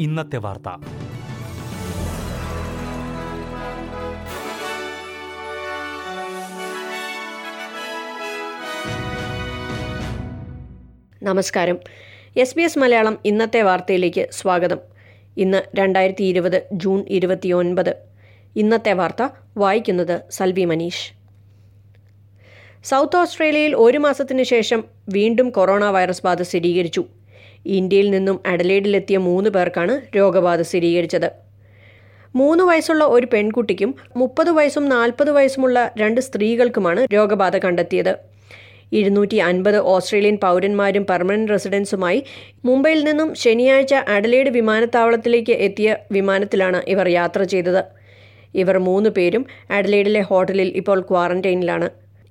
ഇന്നത്തെ വാർത്ത. നമസ്കാരം. എസ് ബി എസ് മലയാളം ഇന്നത്തെ വാർത്തയിലേക്ക് സ്വാഗതം. ഇന്ന് രണ്ടായിരത്തി ഇരുപത് ജൂൺ ഇരുപത്തിയൊൻപത്. ഇന്നത്തെ വാർത്ത വായിക്കുന്നത് സൽവി മനീഷ്. സൗത്ത് ഓസ്ട്രേലിയയിൽ ഒരു മാസത്തിന് ശേഷം വീണ്ടും കൊറോണ വൈറസ് ബാധ സ്ഥിരീകരിച്ചു. ഇന്ത്യയിൽ നിന്നും അഡലേഡിലെത്തിയ മൂന്ന് പേർക്കാണ് രോഗബാധ സ്ഥിരീകരിച്ചത്. മൂന്ന് വയസ്സുള്ള ഒരു പെൺകുട്ടിക്കും മുപ്പത് വയസ്സും നാൽപ്പത് വയസ്സുമുള്ള രണ്ട് സ്ത്രീകൾക്കുമാണ് രോഗബാധ കണ്ടെത്തിയത്. ഇരുന്നൂറ്റി അൻപത് ഓസ്ട്രേലിയൻ പൗരന്മാരും പെർമനന്റ് റെസിഡൻസുമായി മുംബൈയിൽ നിന്നും ശനിയാഴ്ച അഡലേഡ് വിമാനത്താവളത്തിലേക്ക് എത്തിയ വിമാനത്തിലാണ് ഇവർ യാത്ര ചെയ്തത്. ഇവർ മൂന്ന് പേരും അഡലേഡിലെ ഹോട്ടലിൽ ഇപ്പോൾ ക്വാറന്റൈനിലാണ്.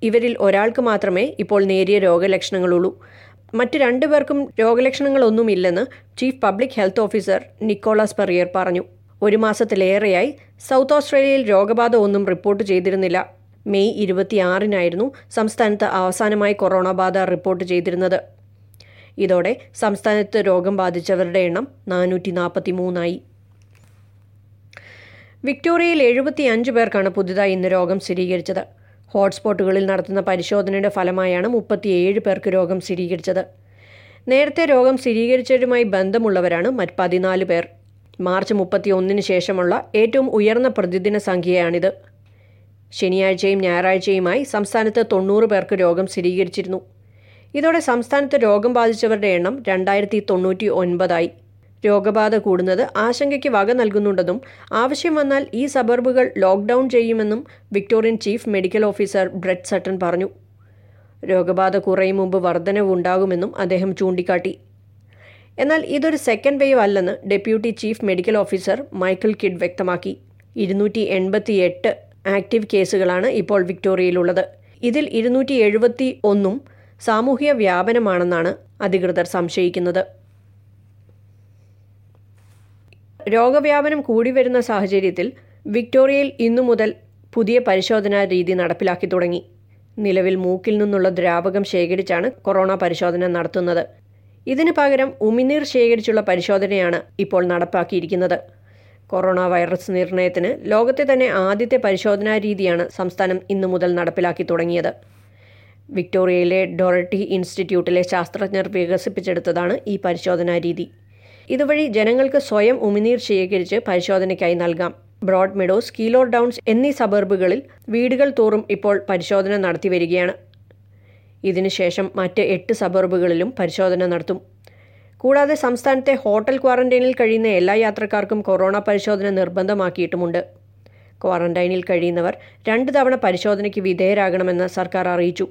ഇവരിൽ ഒരാൾക്ക് മാത്രമേ ഇപ്പോൾ നേരിയ രോഗലക്ഷണങ്ങളുള്ളൂ. മറ്റ് രണ്ടു പേർക്കും രോഗലക്ഷണങ്ങളൊന്നുമില്ലെന്ന് chief public health officer Nicholas Perrier പറഞ്ഞു. ഒരു മാസത്തിലേറെയായി സൗത്ത് ഓസ്ട്രേലിയയിൽ രോഗബാധ ഒന്നും റിപ്പോർട്ട് ചെയ്തിരുന്നില്ല. മെയ് ഇരുപത്തിയാറിനായിരുന്നു സംസ്ഥാനത്ത് അവസാനമായി കൊറോണ ബാധ റിപ്പോർട്ട് ചെയ്തിരുന്നത്. ഇതോടെ സംസ്ഥാനത്ത് രോഗം ബാധിച്ചവരുടെ എണ്ണം നാനൂറ്റി നാൽപ്പത്തി മൂന്നായി വിക്ടോറിയയിൽ എഴുപത്തിയഞ്ച് പേർക്കാണ് പുതുതായി ഇന്ന് രോഗം സ്ഥിരീകരിച്ചത്. ഹോട്ട്സ്പോട്ടുകളിൽ നടത്തുന്ന പരിശോധനയുടെ ഫലമായാണ് മുപ്പത്തിയേഴ് പേർക്ക് രോഗം സ്ഥിരീകരിച്ചത്. നേരത്തെ രോഗം സ്ഥിരീകരിച്ചവരുമായി ബന്ധമുള്ളവരാണ് മറ്റ് പതിനാല് പേർ. മാർച്ച് മുപ്പത്തി ഒന്നിന് ശേഷമുള്ള ഏറ്റവും ഉയർന്ന പ്രതിദിന സംഖ്യയാണിത്. ശനിയാഴ്ചയും ഞായറാഴ്ചയുമായി സംസ്ഥാനത്ത് തൊണ്ണൂറ് പേർക്ക് രോഗം സ്ഥിരീകരിച്ചിരുന്നു. ഇതോടെ സംസ്ഥാനത്ത് രോഗം ബാധിച്ചവരുടെ എണ്ണം രണ്ടായിരത്തി തൊണ്ണൂറ്റി ഒൻപതായി. രോഗബാധ കൂടുന്നത് ആശങ്കയ്ക്ക് വക നൽകുന്നുണ്ടെന്നും ആവശ്യം വന്നാൽ ഈ സബർബുകൾ ലോക്ക്ഡൌൺ ചെയ്യുമെന്നും Victorian chief medical officer Brett Sutton പറഞ്ഞു. രോഗബാധ കുറയും മുമ്പ് വർധനവ് ഉണ്ടാകുമെന്നും അദ്ദേഹം ചൂണ്ടിക്കാട്ടി. എന്നാൽ ഇതൊരു സെക്കൻഡ് വേവ് അല്ലെന്ന് deputy chief medical officer Michael Kidd വ്യക്തമാക്കി. ഇരുന്നൂറ്റി എൺപത്തി എട്ട് ആക്റ്റീവ് കേസുകളാണ് ഇപ്പോൾ വിക്ടോറിയയിലുള്ളത്. ഇതിൽ ഇരുന്നൂറ്റി എഴുപത്തി ഒന്നും സാമൂഹ്യ വ്യാപനമാണെന്നാണ് അധികൃതർ സംശയിക്കുന്നത്. രോഗവ്യാപനം കൂടി വരുന്ന സാഹചര്യത്തിൽ വിക്ടോറിയയിൽ ഇന്നു മുതൽ പുതിയ പരിശോധനാ രീതി നടപ്പിലാക്കി തുടങ്ങി. നിലവിൽ മൂക്കിൽ നിന്നുള്ള ദ്രാവകം ശേഖരിച്ചാണ് കൊറോണ പരിശോധന നടത്തുന്നത്. ഇതിനു പകരം ഉമിനീർ ശേഖരിച്ചുള്ള പരിശോധനയാണ് ഇപ്പോൾ നടപ്പാക്കിയിരിക്കുന്നത്. കൊറോണ വൈറസ് നിർണയത്തിന് ലോകത്തെ തന്നെ ആദ്യത്തെ പരിശോധനാ രീതിയാണ് സംസ്ഥാനം ഇന്നു മുതൽ നടപ്പിലാക്കി തുടങ്ങിയത്. വിക്ടോറിയയിലെ ഡൊറട്ടി ഇൻസ്റ്റിറ്റ്യൂട്ടിലെ ശാസ്ത്രജ്ഞർ വികസിപ്പിച്ചെടുത്തതാണ് ഈ പരിശോധനാ രീതി. ഇതുവഴി ജനങ്ങൾക്ക് സ്വയം ഉമിനീർ ശേഖരിച്ച് പരിശോധനയ്ക്കായി നൽകാം. ബ്രോഡ് മെഡോസ് കീലോർ ഡൗൺസ് എന്നീ സബർബുകളിൽ വീടുകൾ തോറും ഇപ്പോൾ പരിശോധന നടത്തി വരികയാണ്. ഇതിനുശേഷം മറ്റ് എട്ട് സബർബുകളിലും പരിശോധന നടത്തും. കൂടാതെ സംസ്ഥാനത്തെ ഹോട്ടൽ ക്വാറന്റൈനിൽ കഴിയുന്ന എല്ലാ യാത്രക്കാർക്കും കൊറോണ പരിശോധന നിർബന്ധമാക്കിയിട്ടുമുണ്ട്. ക്വാറന്റൈനിൽ കഴിയുന്നവർ രണ്ട് തവണ പരിശോധനയ്ക്ക് വിധേയരാകണമെന്ന് സർക്കാർ അറിയിച്ചു.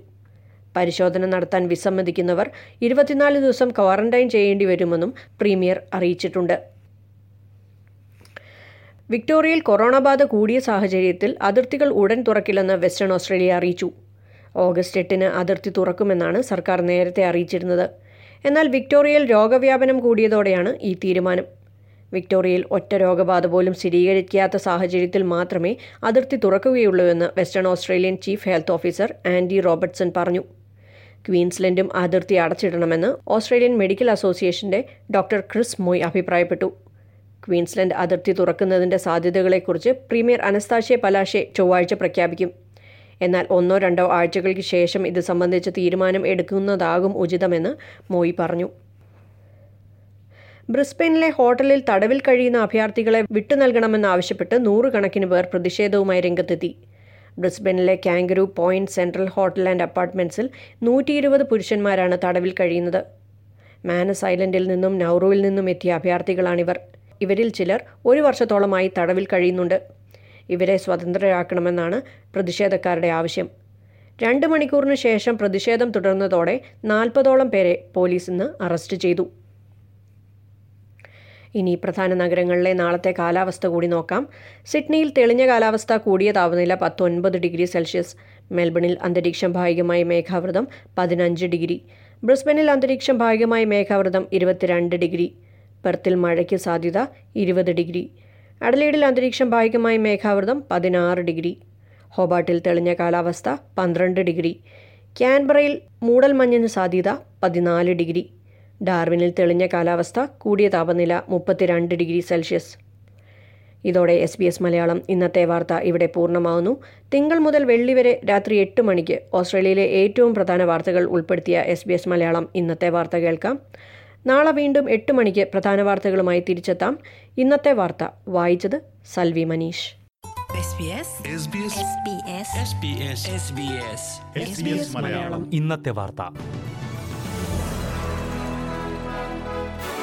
പരിശോധന നടത്താൻ വിസമ്മതിക്കുന്നവർ ഇരുപത്തിനാല് ദിവസം ക്വാറന്റൈൻ ചെയ്യേണ്ടി വരുമെന്നും പ്രീമിയർ അറിയിച്ചിട്ടുണ്ട്. വിക്ടോറിയയിൽ കൊറോണ ബാധ കൂടിയ സാഹചര്യത്തിൽ അതിർത്തികൾ ഉടൻ തുറക്കില്ലെന്ന് വെസ്റ്റേൺ ഓസ്ട്രേലിയ അറിയിച്ചു. ഓഗസ്റ്റ് എട്ടിന് അതിർത്തി തുറക്കുമെന്നാണ് സർക്കാർ നേരത്തെ അറിയിച്ചിരുന്നത്. എന്നാൽ വിക്ടോറിയയിൽ രോഗവ്യാപനം കൂടിയതോടെയാണ് ഈ തീരുമാനം. വിക്ടോറിയയിൽ ഒറ്റ രോഗബാധ പോലും സ്ഥിരീകരിക്കാത്ത സാഹചര്യത്തിൽ മാത്രമേ അതിർത്തി തുറക്കുകയുള്ളൂ എന്ന് Western Australian chief health officer Andy Robertson പറഞ്ഞു. ക്വീൻസ്ലൻഡും അതിർത്തി അടച്ചിടണമെന്ന് ഓസ്ട്രേലിയൻ മെഡിക്കൽ അസോസിയേഷന്റെ ഡോക്ടർ ക്രിസ് മോയ് അഭിപ്രായപ്പെട്ടു. ക്വീൻസ്ലൻഡ് അതിർത്തി തുറക്കുന്നതിന്റെ സാധ്യതകളെക്കുറിച്ച് പ്രീമിയർ അനസ്താഷ്യ പലാഷെ ചൊവ്വാഴ്ച പ്രഖ്യാപിക്കും. എന്നാൽ ഒന്നോ രണ്ടോ ആഴ്ചകൾക്ക് ശേഷം ഇത് സംബന്ധിച്ച് തീരുമാനം എടുക്കുന്നതാകും ഉചിതമെന്ന് മോയി പറഞ്ഞു. ബ്രിസ്ബെയിനിലെ ഹോട്ടലിൽ തടവിൽ കഴിയുന്ന അഭയാർത്ഥികളെ വിട്ടു നൽകണമെന്നാവശ്യപ്പെട്ട് നൂറുകണക്കിന് പേർ പ്രതിഷേധവുമായി രംഗത്തെത്തി. ബ്രിസ്ബെയിനിലെ Kangaroo Point Central Hotel and അപ്പാർട്ട്മെന്റ്സിൽ നൂറ്റി ഇരുപത് പുരുഷന്മാരാണ് തടവിൽ കഴിയുന്നത്. മാനസ് ഐലൻഡിൽ നിന്നും നൗറുവിൽ നിന്നും എത്തിയ അഭയാർത്ഥികളാണിവർ. ഇവരിൽ ചിലർ ഒരു വർഷത്തോളമായി തടവിൽ കഴിയുന്നുണ്ട്. ഇവരെ സ്വതന്ത്രരാക്കണമെന്നാണ് പ്രതിഷേധക്കാരുടെ ആവശ്യം. രണ്ട് മണിക്കൂറിന് ശേഷം പ്രതിഷേധം തുടർന്നതോടെ നാൽപ്പതോളം പേരെ പോലീസ് ഇന്ന് അറസ്റ്റ് ചെയ്തു. ഇനി പ്രധാന നഗരങ്ങളിലെ നാളത്തെ കാലാവസ്ഥ കൂടി നോക്കാം. സിഡ്നിയിൽ തെളിഞ്ഞ കാലാവസ്ഥ കൂടിയ താപനില പത്തൊൻപത് ഡിഗ്രി സെൽഷ്യസ്. മെൽബണിൽ അന്തരീക്ഷം ഭാഗികമായി മേഘാവൃതം പതിനഞ്ച് ഡിഗ്രി. ബ്രിസ്ബനിൽ അന്തരീക്ഷം ഭാഗികമായി മേഘാവൃതം ഇരുപത്തിരണ്ട് ഡിഗ്രി. പെർത്തിൽ മഴയ്ക്ക് സാധ്യത ഇരുപത് ഡിഗ്രി. അഡലേഡിൽ അന്തരീക്ഷം ഭാഗികമായി മേഘാവൃതം പതിനാറ് ഡിഗ്രി. ഹോബാട്ടിൽ തെളിഞ്ഞ കാലാവസ്ഥ പന്ത്രണ്ട് ഡിഗ്രി. ക്യാൻബറയിൽ മൂടൽമഞ്ഞിന് സാധ്യത പതിനാല് ഡിഗ്രി. ഡാർവിനിൽ തെളിഞ്ഞ കാലാവസ്ഥ കൂടിയ താപനില മുപ്പത്തിരണ്ട് ഡിഗ്രി സെൽഷ്യസ്. ഇതോടെ എസ് ബി എസ് മലയാളം ഇന്നത്തെ വാർത്ത ഇവിടെ പൂർണമാവുന്നു. തിങ്കൾ മുതൽ വെള്ളി വരെ രാത്രി എട്ട് മണിക്ക് ഓസ്ട്രേലിയയിലെ ഏറ്റവും പ്രധാന വാർത്തകൾ ഉൾപ്പെടുത്തിയ എസ് ബി എസ് മലയാളം ഇന്നത്തെ വാർത്ത കേൾക്കാം. നാളെ വീണ്ടും എട്ട് മണിക്ക് പ്രധാന വാർത്തകളുമായി തിരിച്ചെത്താം. ഇന്നത്തെ വാർത്ത വായിച്ചത് Salvi Manish. SBS SBS SBS ഇന്നത്തെ വാർത്ത. Bye.